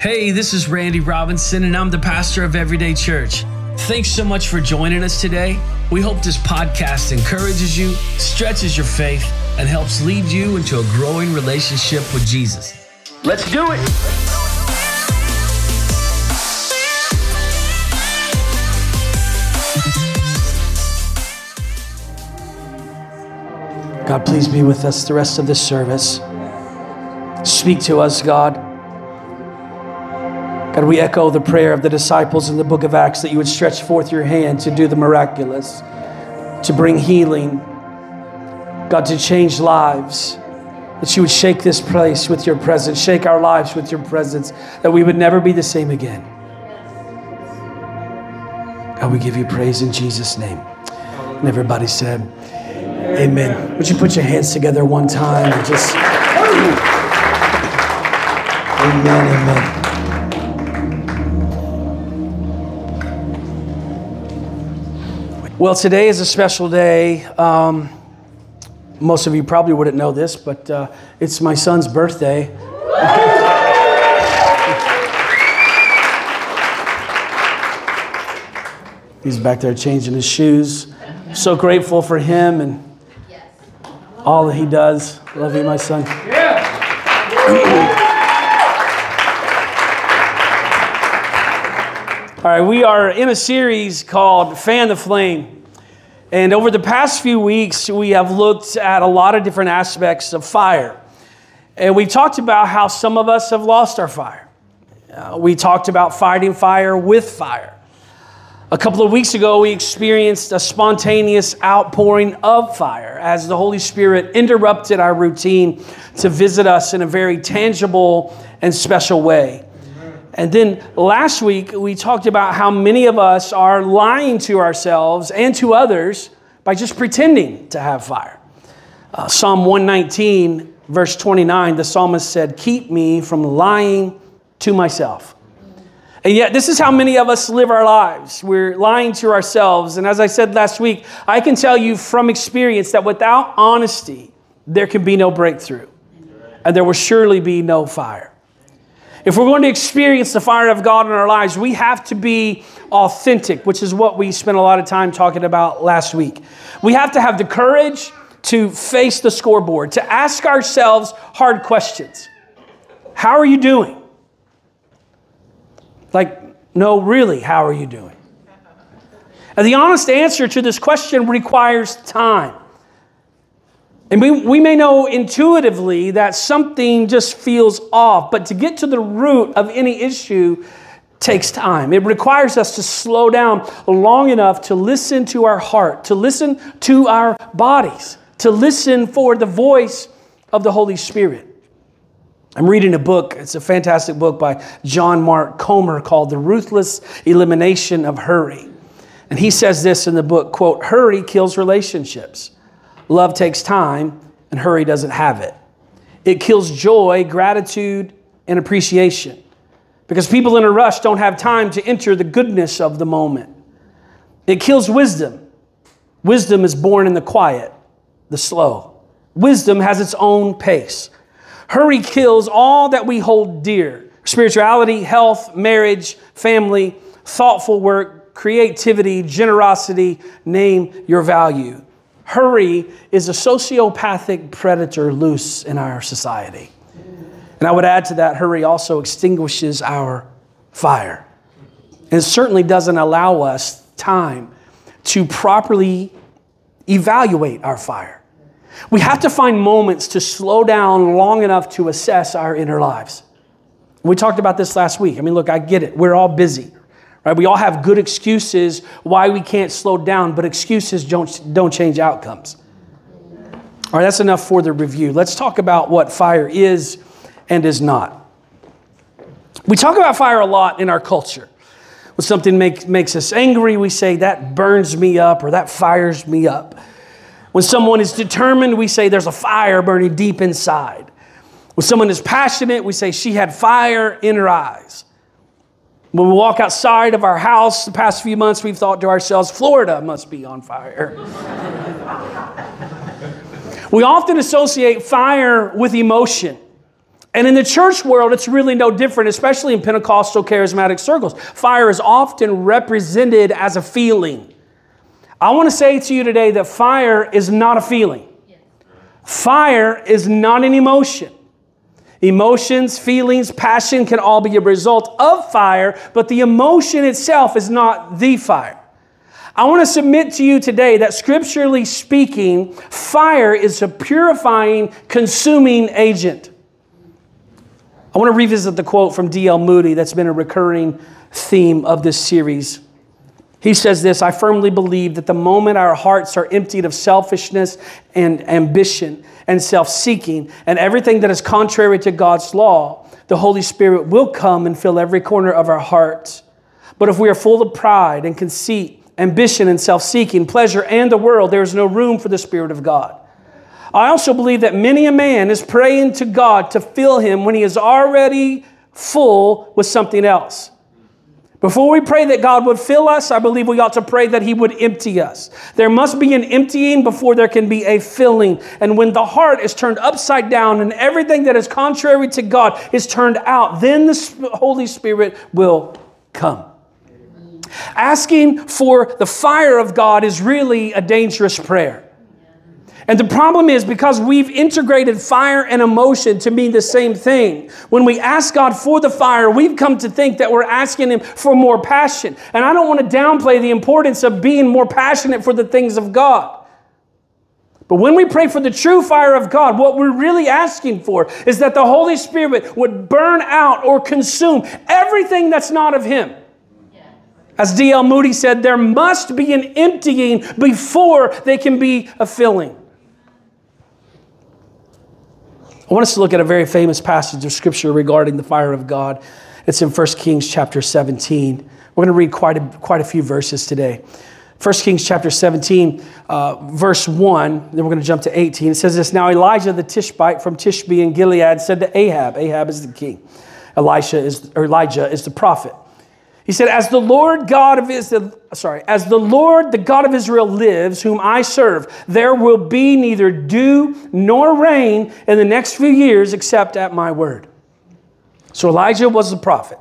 Hey, this is Randy Robinson, and I'm the pastor of Everyday Church. Thanks so much for joining us today. We hope this podcast encourages you, stretches your faith, and helps lead you into a growing relationship with Jesus. Let's do it! God, please be with us the rest of this service. Speak to us, God. God, we echo the prayer of the disciples in the book of Acts that you would stretch forth your hand to do the miraculous, to bring healing, God, to change lives, that you would shake this place with your presence, shake our lives with your presence, that we would never be the same again. God, we give you praise in Jesus' name. And everybody said, Amen. Would you put your hands together one time and just. Amen, amen. Well, today is a special day. Um, most of you probably wouldn't know this, but uh, it's my son's birthday. He's back there changing his shoes. So grateful for him and all that he does. Love you, my son. All right, we are in a series called Fan the Flame. And over the past few weeks, we have looked at a lot of different aspects of fire. And we've talked about how some of us have lost our fire. Uh, we talked about fighting fire with fire. A couple of weeks ago, we experienced a spontaneous outpouring of fire as the Holy Spirit interrupted our routine to visit us in a very tangible and special way. And then last week, we talked about how many of us are lying to ourselves and to others by just pretending to have fire. Uh, Psalm 119, verse 29, the psalmist said, Keep me from lying to myself. And yet, this is how many of us live our lives. We're lying to ourselves. And as I said last week, I can tell you from experience that without honesty, there can be no breakthrough, and there will surely be no fire. If we're going to experience the fire of God in our lives, we have to be authentic, which is what we spent a lot of time talking about last week. We have to have the courage to face the scoreboard, to ask ourselves hard questions. How are you doing? Like, no, really, how are you doing? And the honest answer to this question requires time. And we, we may know intuitively that something just feels off, but to get to the root of any issue takes time. It requires us to slow down long enough to listen to our heart, to listen to our bodies, to listen for the voice of the Holy Spirit. I'm reading a book, it's a fantastic book by John Mark Comer called The Ruthless Elimination of Hurry. And he says this in the book, quote, hurry kills relationships. Love takes time, and hurry doesn't have it. It kills joy, gratitude, and appreciation because people in a rush don't have time to enter the goodness of the moment. It kills wisdom. Wisdom is born in the quiet, the slow. Wisdom has its own pace. Hurry kills all that we hold dear spirituality, health, marriage, family, thoughtful work, creativity, generosity, name your value. Hurry is a sociopathic predator loose in our society. And I would add to that, hurry also extinguishes our fire. And certainly doesn't allow us time to properly evaluate our fire. We have to find moments to slow down long enough to assess our inner lives. We talked about this last week. I mean, look, I get it. We're all busy. Right? We all have good excuses why we can't slow down, but excuses don't, don't change outcomes. All right, that's enough for the review. Let's talk about what fire is and is not. We talk about fire a lot in our culture. When something make, makes us angry, we say, that burns me up or that fires me up. When someone is determined, we say, there's a fire burning deep inside. When someone is passionate, we say, she had fire in her eyes. When we walk outside of our house the past few months, we've thought to ourselves, Florida must be on fire. we often associate fire with emotion. And in the church world, it's really no different, especially in Pentecostal charismatic circles. Fire is often represented as a feeling. I want to say to you today that fire is not a feeling. Fire is not an emotion. Emotions, feelings, passion can all be a result of fire, but the emotion itself is not the fire. I want to submit to you today that scripturally speaking, fire is a purifying, consuming agent. I want to revisit the quote from D.L. Moody that's been a recurring theme of this series. He says this I firmly believe that the moment our hearts are emptied of selfishness and ambition and self seeking and everything that is contrary to God's law, the Holy Spirit will come and fill every corner of our hearts. But if we are full of pride and conceit, ambition and self seeking, pleasure, and the world, there is no room for the Spirit of God. I also believe that many a man is praying to God to fill him when he is already full with something else. Before we pray that God would fill us, I believe we ought to pray that He would empty us. There must be an emptying before there can be a filling. And when the heart is turned upside down and everything that is contrary to God is turned out, then the Holy Spirit will come. Asking for the fire of God is really a dangerous prayer. And the problem is because we've integrated fire and emotion to mean the same thing. When we ask God for the fire, we've come to think that we're asking Him for more passion. And I don't want to downplay the importance of being more passionate for the things of God. But when we pray for the true fire of God, what we're really asking for is that the Holy Spirit would burn out or consume everything that's not of Him. As D.L. Moody said, there must be an emptying before they can be a filling. I want us to look at a very famous passage of scripture regarding the fire of God. It's in 1 Kings chapter 17. We're going to read quite a, quite a few verses today. 1 Kings chapter 17, uh, verse 1, then we're going to jump to 18. It says this Now Elijah the Tishbite from Tishbe in Gilead said to Ahab, Ahab is the king, Elisha is, Elijah is the prophet. He said, As the Lord God of Israel, sorry, as the Lord, the God of Israel lives, whom I serve, there will be neither dew nor rain in the next few years except at my word. So Elijah was the prophet.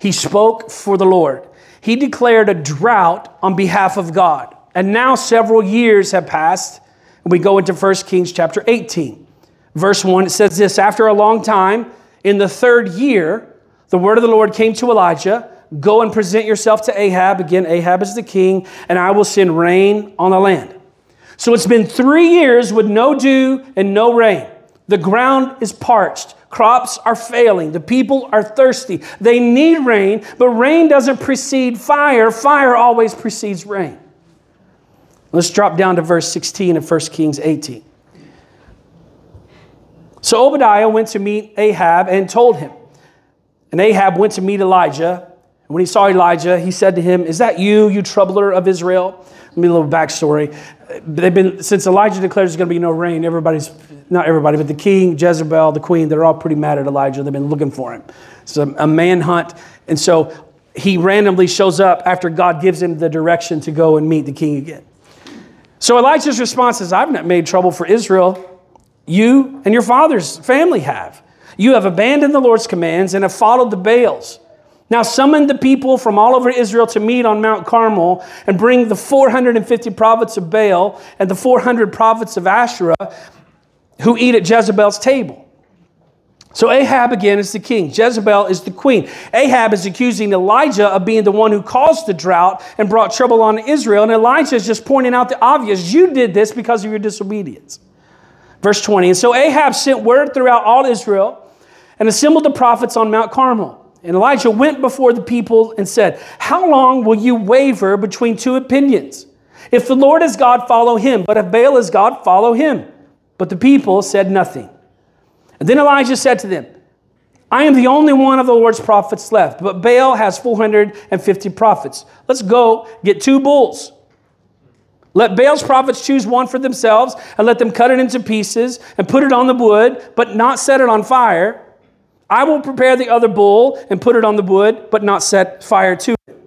He spoke for the Lord. He declared a drought on behalf of God. And now several years have passed. And we go into 1 Kings chapter 18. Verse 1, it says this After a long time, in the third year, the word of the Lord came to Elijah Go and present yourself to Ahab. Again, Ahab is the king, and I will send rain on the land. So it's been three years with no dew and no rain. The ground is parched. Crops are failing. The people are thirsty. They need rain, but rain doesn't precede fire. Fire always precedes rain. Let's drop down to verse 16 of 1 Kings 18. So Obadiah went to meet Ahab and told him. And Ahab went to meet Elijah when he saw Elijah, he said to him, Is that you, you troubler of Israel? Let me a little backstory. They've been, since Elijah declares there's going to be no rain, everybody's, not everybody, but the king, Jezebel, the queen, they're all pretty mad at Elijah. They've been looking for him. It's a, a manhunt. And so he randomly shows up after God gives him the direction to go and meet the king again. So Elijah's response is, I've not made trouble for Israel. You and your father's family have. You have abandoned the Lord's commands and have followed the Baals. Now summon the people from all over Israel to meet on Mount Carmel and bring the 450 prophets of Baal and the 400 prophets of Asherah who eat at Jezebel's table. So Ahab again is the king. Jezebel is the queen. Ahab is accusing Elijah of being the one who caused the drought and brought trouble on Israel. And Elijah is just pointing out the obvious. You did this because of your disobedience. Verse 20. And so Ahab sent word throughout all Israel and assembled the prophets on Mount Carmel. And Elijah went before the people and said, How long will you waver between two opinions? If the Lord is God, follow him. But if Baal is God, follow him. But the people said nothing. And then Elijah said to them, I am the only one of the Lord's prophets left, but Baal has 450 prophets. Let's go get two bulls. Let Baal's prophets choose one for themselves and let them cut it into pieces and put it on the wood, but not set it on fire. I will prepare the other bull and put it on the wood, but not set fire to it.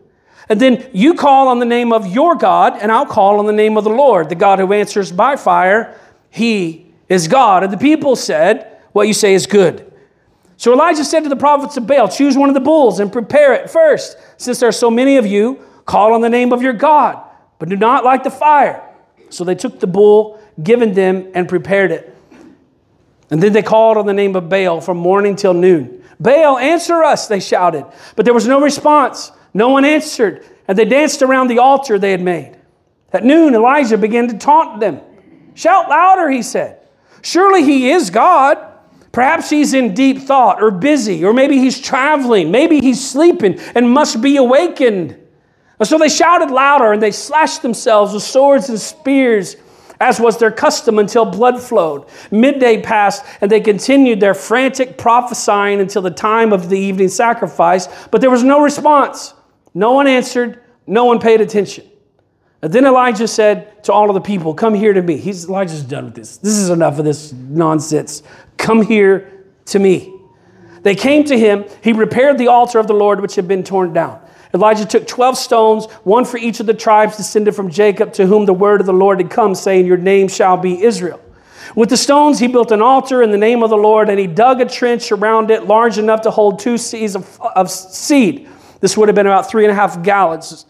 And then you call on the name of your God, and I'll call on the name of the Lord, the God who answers by fire. He is God. And the people said, What you say is good. So Elijah said to the prophets of Baal, Choose one of the bulls and prepare it first, since there are so many of you. Call on the name of your God, but do not light the fire. So they took the bull given them and prepared it. And then they called on the name of Baal from morning till noon. Baal, answer us, they shouted. But there was no response. No one answered. And they danced around the altar they had made. At noon, Elijah began to taunt them. Shout louder, he said. Surely he is God. Perhaps he's in deep thought or busy, or maybe he's traveling, maybe he's sleeping and must be awakened. And so they shouted louder and they slashed themselves with swords and spears, as was their custom until blood flowed. Midday passed and they continued their frantic prophesying until the time of the evening sacrifice, but there was no response. No one answered, no one paid attention. And then Elijah said to all of the people, Come here to me. He's, Elijah's done with this. This is enough of this nonsense. Come here to me. They came to him. He repaired the altar of the Lord, which had been torn down. Elijah took 12 stones, one for each of the tribes descended from Jacob, to whom the word of the Lord had come, saying, Your name shall be Israel. With the stones, he built an altar in the name of the Lord, and he dug a trench around it large enough to hold two seahs of, of seed. This would have been about three and a half gallons.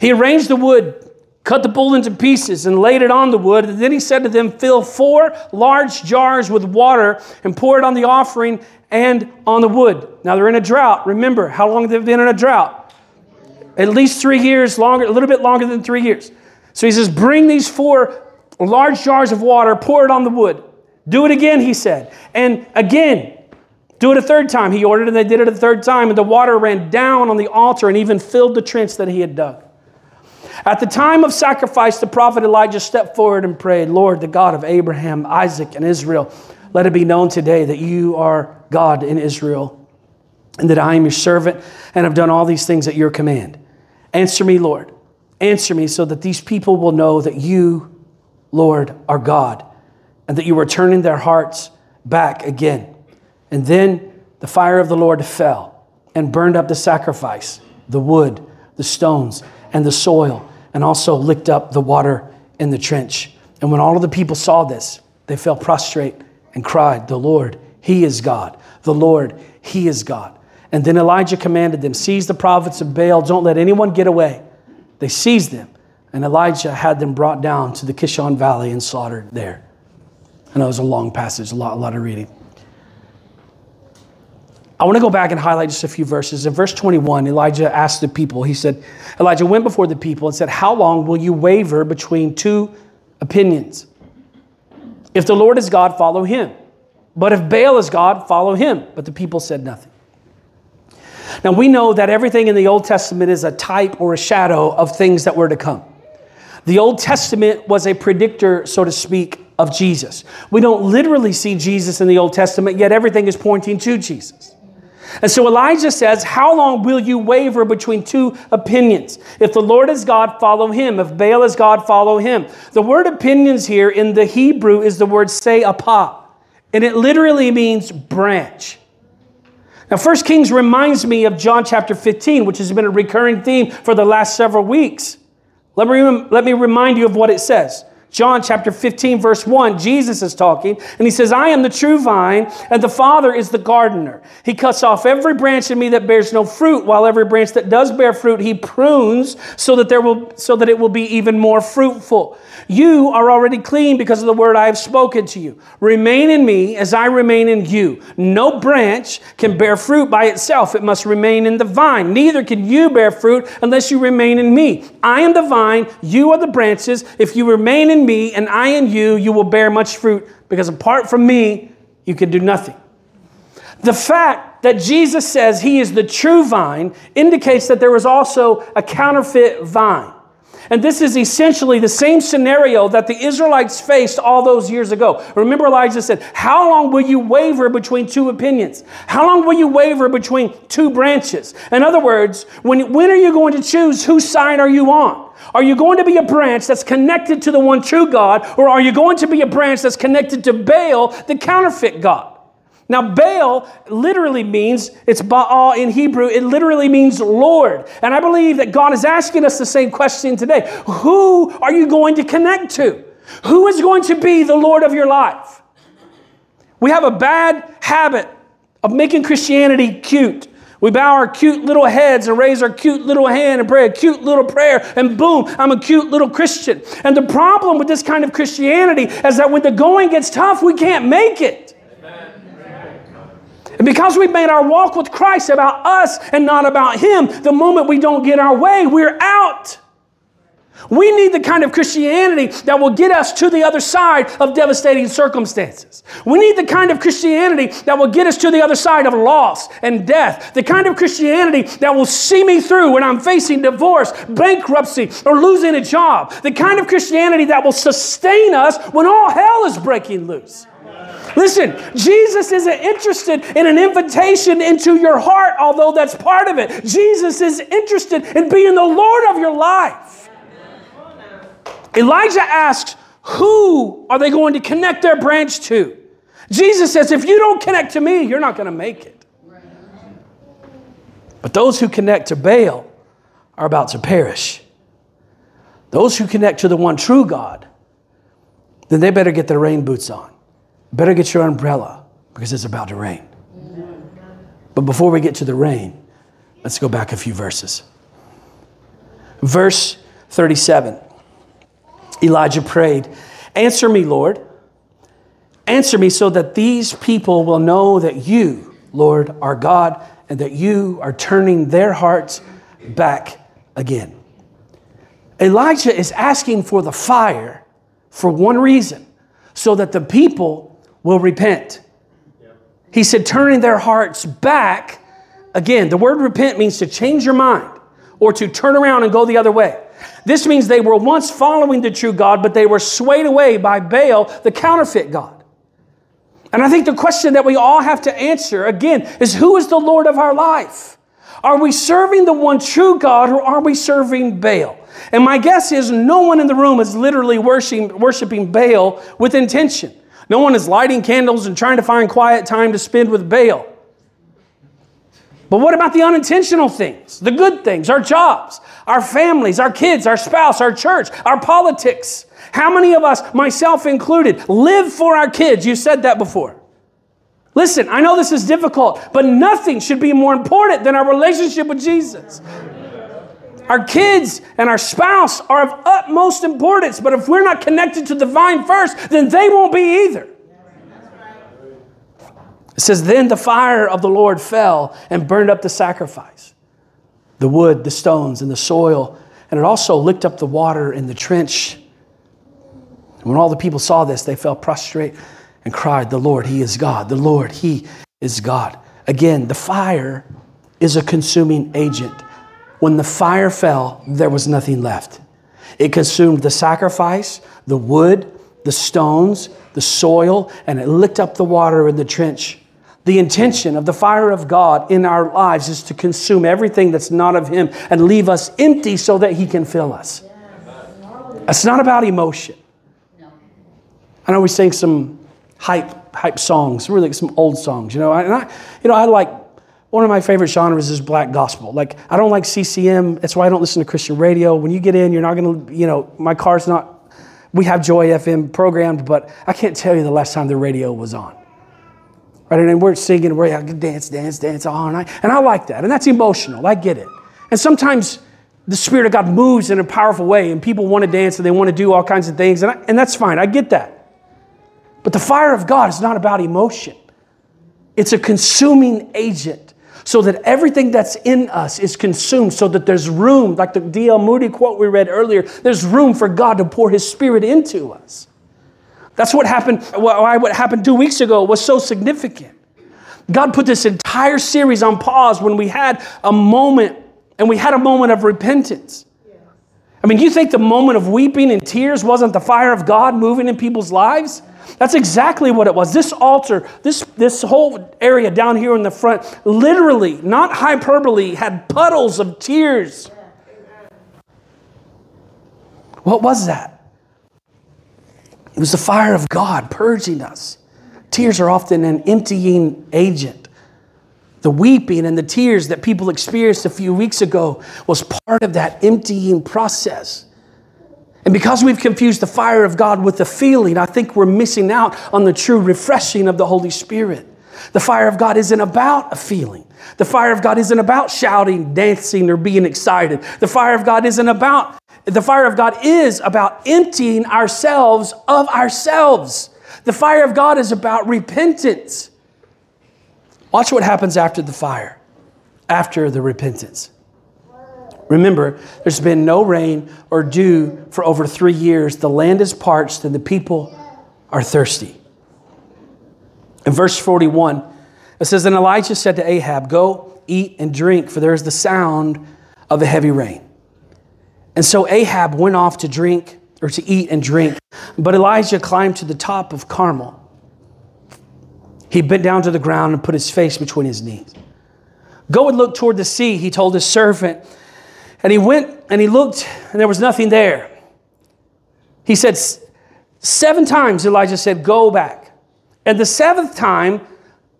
He arranged the wood, cut the bull into pieces, and laid it on the wood. And then he said to them, Fill four large jars with water and pour it on the offering and on the wood. Now they're in a drought. Remember, how long they've been in a drought? At least three years longer, a little bit longer than three years. So he says, Bring these four large jars of water, pour it on the wood. Do it again, he said. And again, do it a third time. He ordered, and they did it a third time. And the water ran down on the altar and even filled the trench that he had dug. At the time of sacrifice, the prophet Elijah stepped forward and prayed, Lord, the God of Abraham, Isaac, and Israel, let it be known today that you are God in Israel, and that I am your servant and have done all these things at your command. Answer me, Lord. Answer me so that these people will know that you, Lord, are God, and that you are turning their hearts back again. And then the fire of the Lord fell and burned up the sacrifice, the wood, the stones, and the soil, and also licked up the water in the trench. And when all of the people saw this, they fell prostrate and cried, The Lord, He is God. The Lord, He is God. And then Elijah commanded them, Seize the prophets of Baal, don't let anyone get away. They seized them, and Elijah had them brought down to the Kishon Valley and slaughtered there. I know it was a long passage, a lot, a lot of reading. I want to go back and highlight just a few verses. In verse 21, Elijah asked the people, he said, Elijah went before the people and said, How long will you waver between two opinions? If the Lord is God, follow him. But if Baal is God, follow him. But the people said nothing. Now we know that everything in the Old Testament is a type or a shadow of things that were to come. The Old Testament was a predictor, so to speak, of Jesus. We don't literally see Jesus in the Old Testament, yet everything is pointing to Jesus. And so Elijah says, How long will you waver between two opinions? If the Lord is God, follow him. If Baal is God, follow him. The word opinions here in the Hebrew is the word say apa, and it literally means branch. Now, First Kings reminds me of John chapter 15, which has been a recurring theme for the last several weeks. Let me, let me remind you of what it says. John chapter 15, verse 1, Jesus is talking, and he says, I am the true vine, and the Father is the gardener. He cuts off every branch in me that bears no fruit, while every branch that does bear fruit, he prunes so that, there will, so that it will be even more fruitful. You are already clean because of the word I have spoken to you. Remain in me as I remain in you. No branch can bear fruit by itself, it must remain in the vine. Neither can you bear fruit unless you remain in me. I am the vine, you are the branches. If you remain in in me and I in you, you will bear much fruit, because apart from me, you can do nothing. The fact that Jesus says he is the true vine indicates that there was also a counterfeit vine. And this is essentially the same scenario that the Israelites faced all those years ago. Remember, Elijah said, How long will you waver between two opinions? How long will you waver between two branches? In other words, when, when are you going to choose whose side are you on? Are you going to be a branch that's connected to the one true God, or are you going to be a branch that's connected to Baal, the counterfeit God? Now, Baal literally means, it's Baal in Hebrew, it literally means Lord. And I believe that God is asking us the same question today. Who are you going to connect to? Who is going to be the Lord of your life? We have a bad habit of making Christianity cute. We bow our cute little heads and raise our cute little hand and pray a cute little prayer, and boom, I'm a cute little Christian. And the problem with this kind of Christianity is that when the going gets tough, we can't make it. And because we've made our walk with Christ about us and not about Him, the moment we don't get our way, we're out. We need the kind of Christianity that will get us to the other side of devastating circumstances. We need the kind of Christianity that will get us to the other side of loss and death. The kind of Christianity that will see me through when I'm facing divorce, bankruptcy, or losing a job. The kind of Christianity that will sustain us when all hell is breaking loose. Listen, Jesus isn't interested in an invitation into your heart, although that's part of it. Jesus is interested in being the Lord of your life. Elijah asks, Who are they going to connect their branch to? Jesus says, If you don't connect to me, you're not going to make it. But those who connect to Baal are about to perish. Those who connect to the one true God, then they better get their rain boots on. Better get your umbrella because it's about to rain. But before we get to the rain, let's go back a few verses. Verse 37. Elijah prayed, Answer me, Lord. Answer me so that these people will know that you, Lord, are God and that you are turning their hearts back again. Elijah is asking for the fire for one reason so that the people will repent. He said, turning their hearts back again. The word repent means to change your mind or to turn around and go the other way. This means they were once following the true God, but they were swayed away by Baal, the counterfeit God. And I think the question that we all have to answer again is who is the Lord of our life? Are we serving the one true God or are we serving Baal? And my guess is no one in the room is literally worshiping, Baal with intention. No one is lighting candles and trying to find quiet time to spend with Baal. But what about the unintentional things, the good things, our jobs, our families, our kids, our spouse, our church, our politics? How many of us, myself included, live for our kids? You said that before. Listen, I know this is difficult, but nothing should be more important than our relationship with Jesus. Our kids and our spouse are of utmost importance, but if we're not connected to the vine first, then they won't be either. It says, Then the fire of the Lord fell and burned up the sacrifice, the wood, the stones, and the soil, and it also licked up the water in the trench. When all the people saw this, they fell prostrate and cried, The Lord, He is God. The Lord, He is God. Again, the fire is a consuming agent. When the fire fell, there was nothing left. It consumed the sacrifice, the wood, the stones, the soil, and it licked up the water in the trench. The intention of the fire of God in our lives is to consume everything that's not of Him and leave us empty so that He can fill us. It's not about emotion. I know we sing some hype hype songs, really some old songs, you know. And I, you know, I like one of my favorite genres is black gospel. Like I don't like CCM. That's why I don't listen to Christian radio. When you get in, you're not going to, you know, my car's not. We have Joy FM programmed, but I can't tell you the last time the radio was on. Right? And we're singing, we're like, dance, dance, dance all night. And I like that. And that's emotional. I get it. And sometimes the Spirit of God moves in a powerful way and people want to dance and they want to do all kinds of things. And, I, and that's fine. I get that. But the fire of God is not about emotion, it's a consuming agent so that everything that's in us is consumed, so that there's room, like the D.L. Moody quote we read earlier, there's room for God to pour His Spirit into us. That's what happened, why what happened two weeks ago was so significant. God put this entire series on pause when we had a moment, and we had a moment of repentance. I mean, you think the moment of weeping and tears wasn't the fire of God moving in people's lives? That's exactly what it was. This altar, this, this whole area down here in the front, literally, not hyperbole, had puddles of tears. What was that? It was the fire of God purging us. Tears are often an emptying agent. The weeping and the tears that people experienced a few weeks ago was part of that emptying process. And because we've confused the fire of God with the feeling, I think we're missing out on the true refreshing of the Holy Spirit. The fire of God isn't about a feeling. The fire of God isn't about shouting, dancing, or being excited. The fire of God isn't about, the fire of God is about emptying ourselves of ourselves. The fire of God is about repentance. Watch what happens after the fire, after the repentance. Remember, there's been no rain or dew for over three years. The land is parched and the people are thirsty. In verse 41, it says, And Elijah said to Ahab, Go eat and drink, for there is the sound of a heavy rain. And so Ahab went off to drink or to eat and drink. But Elijah climbed to the top of Carmel. He bent down to the ground and put his face between his knees. Go and look toward the sea, he told his servant. And he went and he looked, and there was nothing there. He said, Seven times Elijah said, Go back. And the seventh time,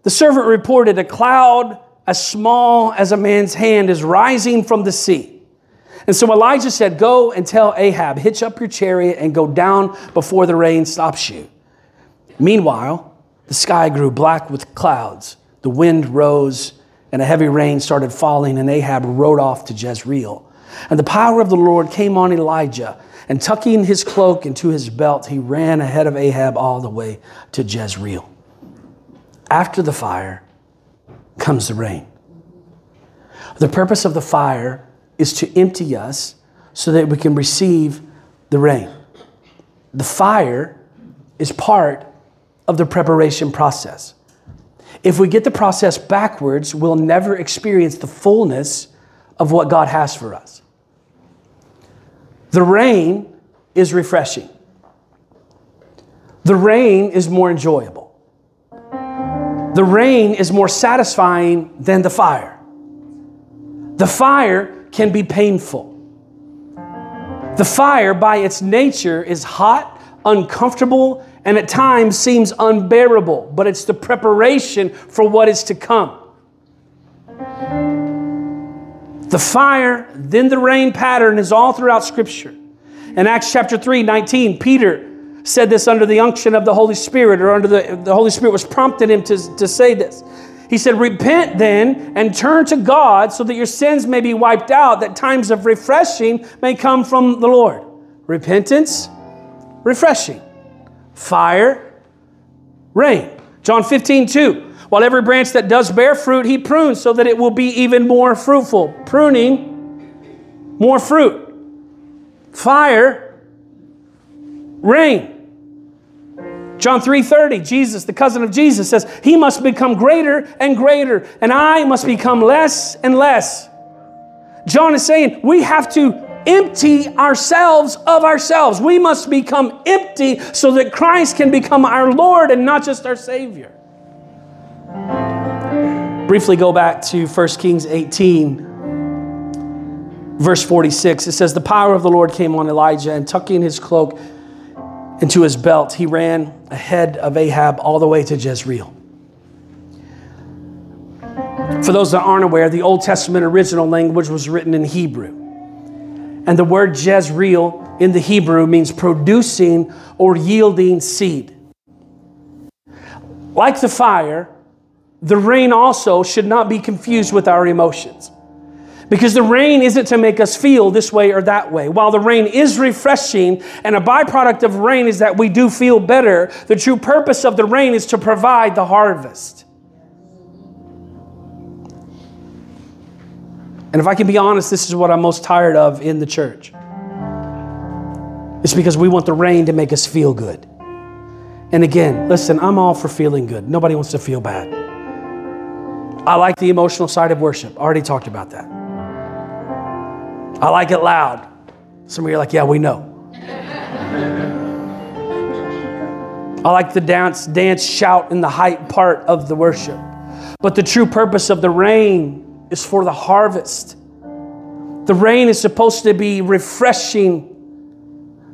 the servant reported, A cloud as small as a man's hand is rising from the sea. And so Elijah said, Go and tell Ahab, hitch up your chariot and go down before the rain stops you. Meanwhile, the sky grew black with clouds, the wind rose, and a heavy rain started falling, and Ahab rode off to Jezreel. And the power of the Lord came on Elijah, and tucking his cloak into his belt, he ran ahead of Ahab all the way to Jezreel. After the fire comes the rain. The purpose of the fire is to empty us so that we can receive the rain. The fire is part of the preparation process. If we get the process backwards, we'll never experience the fullness of what God has for us. The rain is refreshing. The rain is more enjoyable. The rain is more satisfying than the fire. The fire can be painful. The fire, by its nature, is hot, uncomfortable, and at times seems unbearable, but it's the preparation for what is to come. The fire, then the rain pattern is all throughout Scripture. In Acts chapter 3, 19, Peter said this under the unction of the Holy Spirit, or under the, the Holy Spirit was prompting him to, to say this. He said, Repent then and turn to God so that your sins may be wiped out, that times of refreshing may come from the Lord. Repentance, refreshing. Fire, rain. John 15, 2. While every branch that does bear fruit, he prunes so that it will be even more fruitful. Pruning, more fruit. Fire, rain. John 3:30, Jesus, the cousin of Jesus says, "He must become greater and greater, and I must become less and less." John is saying, we have to empty ourselves of ourselves. We must become empty so that Christ can become our Lord and not just our Savior. Briefly go back to 1 Kings 18, verse 46. It says, The power of the Lord came on Elijah, and tucking his cloak into his belt, he ran ahead of Ahab all the way to Jezreel. For those that aren't aware, the Old Testament original language was written in Hebrew. And the word Jezreel in the Hebrew means producing or yielding seed. Like the fire, the rain also should not be confused with our emotions. Because the rain isn't to make us feel this way or that way. While the rain is refreshing and a byproduct of rain is that we do feel better, the true purpose of the rain is to provide the harvest. And if I can be honest, this is what I'm most tired of in the church. It's because we want the rain to make us feel good. And again, listen, I'm all for feeling good. Nobody wants to feel bad. I like the emotional side of worship. Already talked about that. I like it loud. Some of you are like, yeah, we know. I like the dance, dance, shout in the hype part of the worship. But the true purpose of the rain is for the harvest. The rain is supposed to be refreshing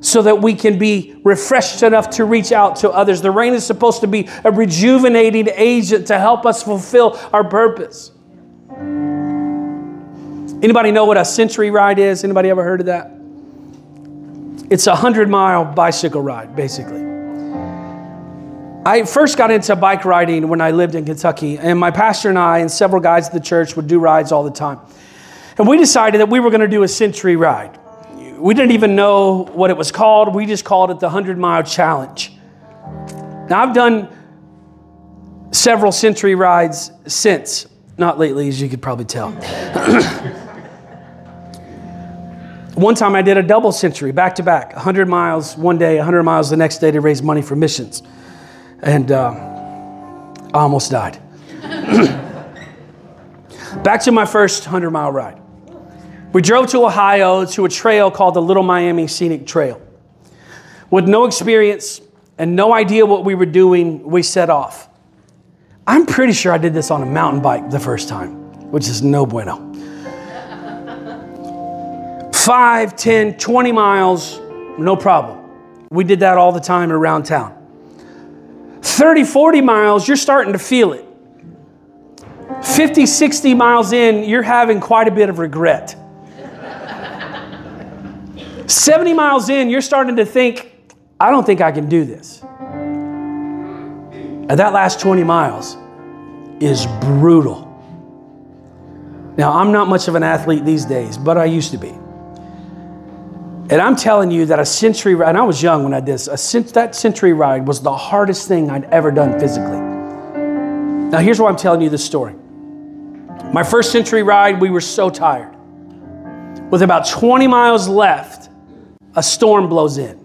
so that we can be refreshed enough to reach out to others. The rain is supposed to be a rejuvenating agent to help us fulfill our purpose. Anybody know what a century ride is? Anybody ever heard of that? It's a 100 mile bicycle ride, basically. I first got into bike riding when I lived in Kentucky, and my pastor and I and several guys at the church would do rides all the time. And we decided that we were going to do a century ride. We didn't even know what it was called, we just called it the 100 Mile Challenge. Now, I've done several century rides since, not lately, as you could probably tell. one time I did a double century back to back, 100 miles one day, 100 miles the next day to raise money for missions and uh, I almost died. Back to my first 100 mile ride. We drove to Ohio to a trail called the Little Miami Scenic Trail. With no experience and no idea what we were doing, we set off. I'm pretty sure I did this on a mountain bike the first time, which is no bueno. Five, 10, 20 miles, no problem. We did that all the time around town. 30, 40 miles, you're starting to feel it. 50, 60 miles in, you're having quite a bit of regret. 70 miles in, you're starting to think, I don't think I can do this. And that last 20 miles is brutal. Now, I'm not much of an athlete these days, but I used to be. And I'm telling you that a century ride, and I was young when I did this, a, that century ride was the hardest thing I'd ever done physically. Now, here's why I'm telling you this story. My first century ride, we were so tired. With about 20 miles left, a storm blows in.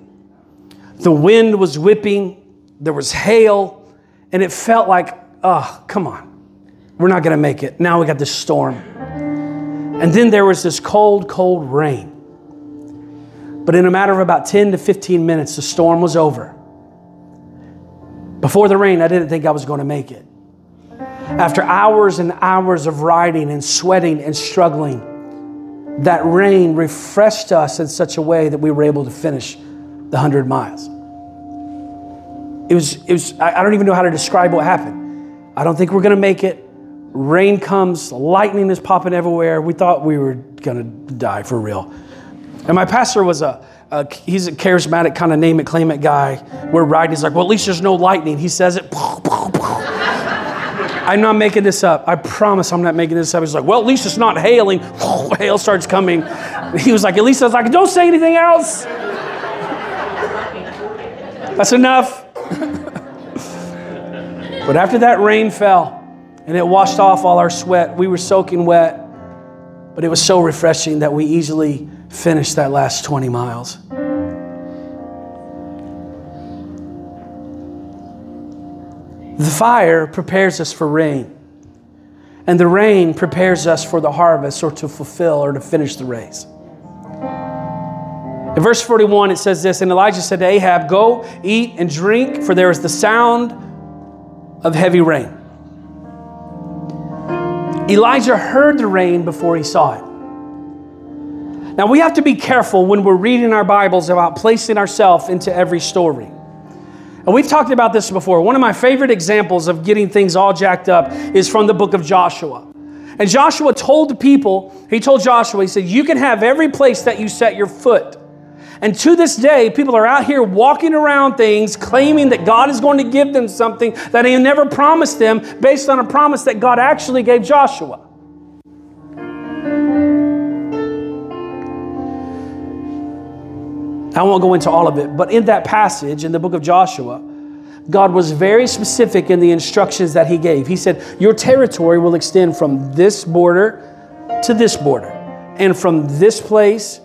The wind was whipping, there was hail, and it felt like, oh, come on, we're not gonna make it. Now we got this storm. And then there was this cold, cold rain. But in a matter of about 10 to 15 minutes, the storm was over. Before the rain, I didn't think I was to make it. After hours and hours of riding and sweating and struggling, that rain refreshed us in such a way that we were able to finish the 100 miles. It was, it was I don't even know how to describe what happened. I don't think we're going to make it. Rain comes, lightning is popping everywhere. We thought we were going to die for real. And my pastor was a, a he's a charismatic kind of name it, claim it guy. We're riding. He's like, well, at least there's no lightning. He says it. I'm not making this up. I promise I'm not making this up. He's like, well, at least it's not hailing. Hail starts coming. He was like, at least I was like, don't say anything else. That's enough. but after that rain fell and it washed off all our sweat, we were soaking wet, but it was so refreshing that we easily finished that last 20 miles. The fire prepares us for rain, and the rain prepares us for the harvest or to fulfill or to finish the race. In verse 41, it says this And Elijah said to Ahab, Go, eat, and drink, for there is the sound of heavy rain. Elijah heard the rain before he saw it. Now, we have to be careful when we're reading our Bibles about placing ourselves into every story. And we've talked about this before. One of my favorite examples of getting things all jacked up is from the book of Joshua. And Joshua told the people, he told Joshua, he said, You can have every place that you set your foot. And to this day, people are out here walking around things, claiming that God is going to give them something that He never promised them based on a promise that God actually gave Joshua. I won't go into all of it, but in that passage in the book of Joshua, God was very specific in the instructions that He gave. He said, Your territory will extend from this border to this border, and from this place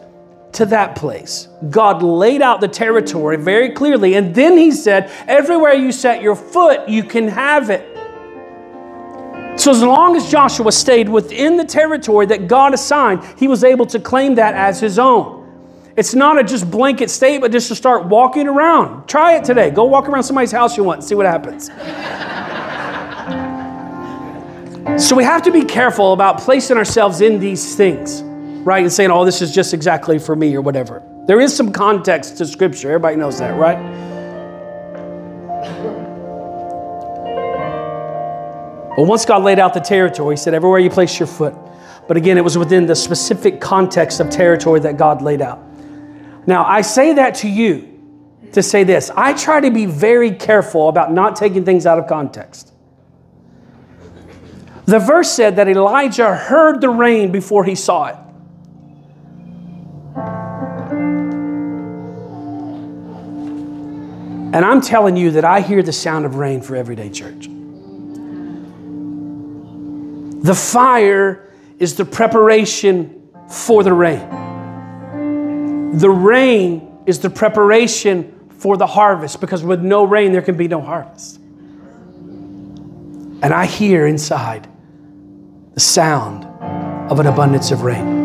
to that place. God laid out the territory very clearly, and then He said, Everywhere you set your foot, you can have it. So, as long as Joshua stayed within the territory that God assigned, he was able to claim that as his own. It's not a just blanket statement but just to start walking around. Try it today. Go walk around somebody's house you want and see what happens. so we have to be careful about placing ourselves in these things, right? And saying, oh, this is just exactly for me or whatever. There is some context to Scripture. Everybody knows that, right? But once God laid out the territory, He said, everywhere you place your foot. But again, it was within the specific context of territory that God laid out. Now, I say that to you to say this I try to be very careful about not taking things out of context. The verse said that Elijah heard the rain before he saw it. And I'm telling you that I hear the sound of rain for Everyday Church. The fire is the preparation for the rain. The rain is the preparation for the harvest because with no rain, there can be no harvest. And I hear inside the sound of an abundance of rain.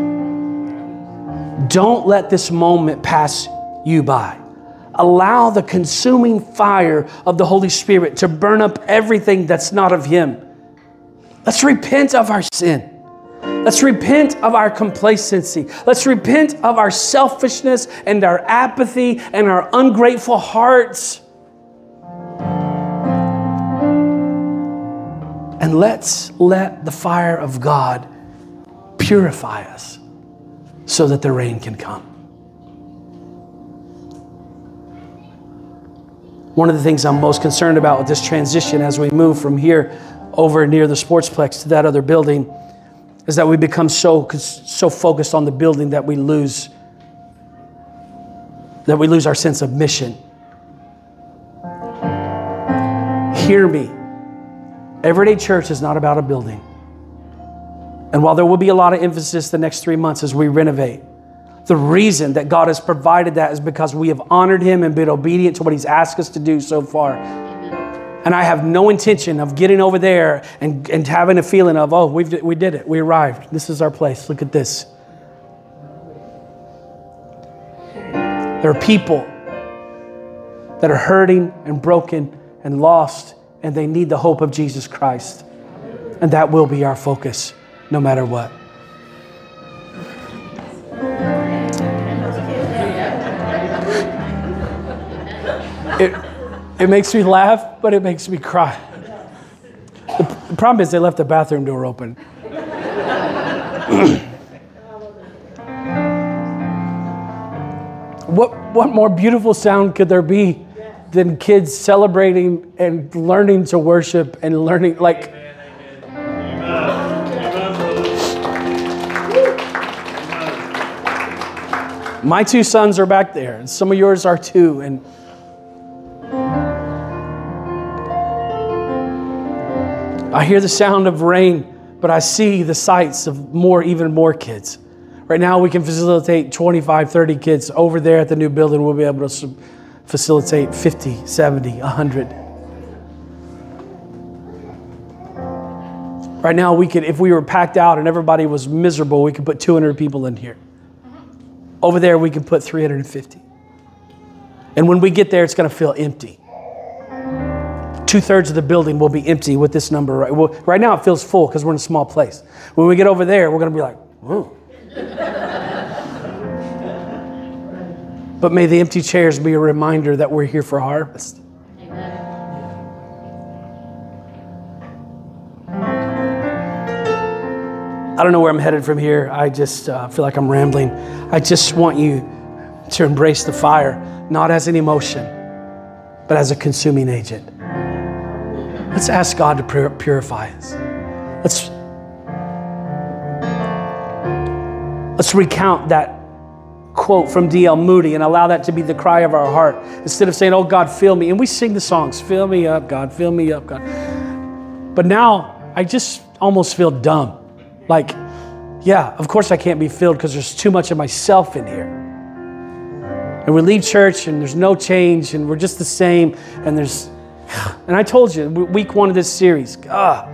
Don't let this moment pass you by allow the consuming fire of the Holy Spirit to burn up everything that's not of Him. Let's repent of our sin. Let's repent of our complacency. Let's repent of our selfishness and our apathy and our ungrateful hearts. And let's let the fire of God purify us so that the rain can come. One of the things I'm most concerned about with this transition as we move from here over near the sportsplex to that other building is that we become so, so focused on the building that we lose that we lose our sense of mission. Hear me. Everyday church is not about a building. And while there will be a lot of emphasis the next three months as we renovate, the reason that God has provided that is because we have honored Him and been obedient to what He's asked us to do so far. And I have no intention of getting over there and, and having a feeling of, oh, we we did it. We arrived. This is our place. Look at this. There are people that are hurting and broken and lost, and they need the hope of Jesus Christ. And that will be our focus no matter what. It, it makes me laugh, but it makes me cry. The, the problem is they left the bathroom door open. what, what more beautiful sound could there be than kids celebrating and learning to worship and learning, like, My two sons are back there, and some of yours are too. And I hear the sound of rain, but I see the sights of more, even more kids. Right now, we can facilitate 25, 30 kids. Over there at the new building, we'll be able to facilitate 50, 70, 100. Right now, we could, if we were packed out and everybody was miserable, we could put 200 people in here. Over there, we can put 350. And when we get there, it's going to feel empty two thirds of the building will be empty with this number. Right, well, right now it feels full because we're in a small place. When we get over there, we're going to be like, whoa. but may the empty chairs be a reminder that we're here for harvest. I don't know where I'm headed from here. I just uh, feel like I'm rambling. I just want you to embrace the fire, not as an emotion, but as a consuming agent. Let's ask God to purify us. Let's, let's recount that quote from D.L. Moody and allow that to be the cry of our heart instead of saying, Oh, God, fill me. And we sing the songs, Fill me up, God, fill me up, God. But now I just almost feel dumb. Like, yeah, of course I can't be filled because there's too much of myself in here. And we leave church and there's no change and we're just the same and there's and I told you, week one of this series, God,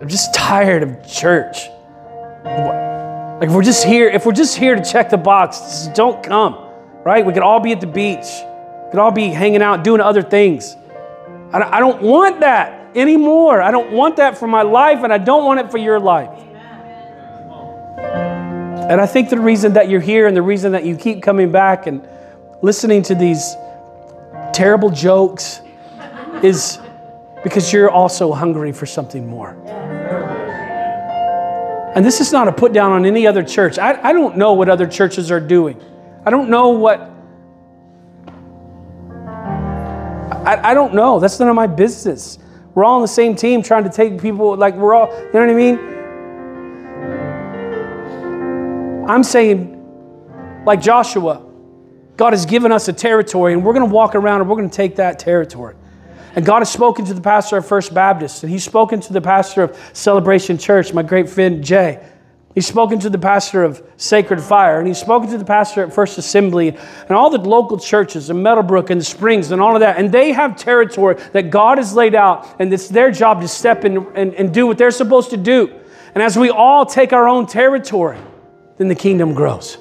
I'm just tired of church. Like if we're just here, if we're just here to check the box, don't come, right? We could all be at the beach. We could all be hanging out, doing other things. I don't want that anymore. I don't want that for my life, and I don't want it for your life. And I think the reason that you're here and the reason that you keep coming back and listening to these terrible jokes is because you're also hungry for something more. And this is not a put down on any other church. I, I don't know what other churches are doing. I don't know what I, I don't know. That's none of my business. We're all on the same team trying to take people, like, we're all, you know what I mean? I'm saying, like Joshua, God has given us a territory and we're going to walk around and we're going to take that territory. And God has spoken to the pastor of First Baptist, and He's spoken to the pastor of Celebration Church, my great friend Jay. He's spoken to the pastor of Sacred Fire, and he's spoken to the pastor at First Assembly, and all the local churches, and Meadowbrook and the Springs, and all of that. And they have territory that God has laid out, and it's their job to step in and, and do what they're supposed to do. And as we all take our own territory, then the kingdom grows.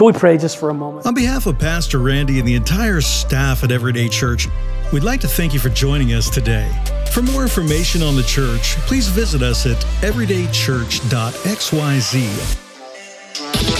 Can we pray just for a moment? On behalf of Pastor Randy and the entire staff at Everyday Church, we'd like to thank you for joining us today. For more information on the church, please visit us at everydaychurch.xyz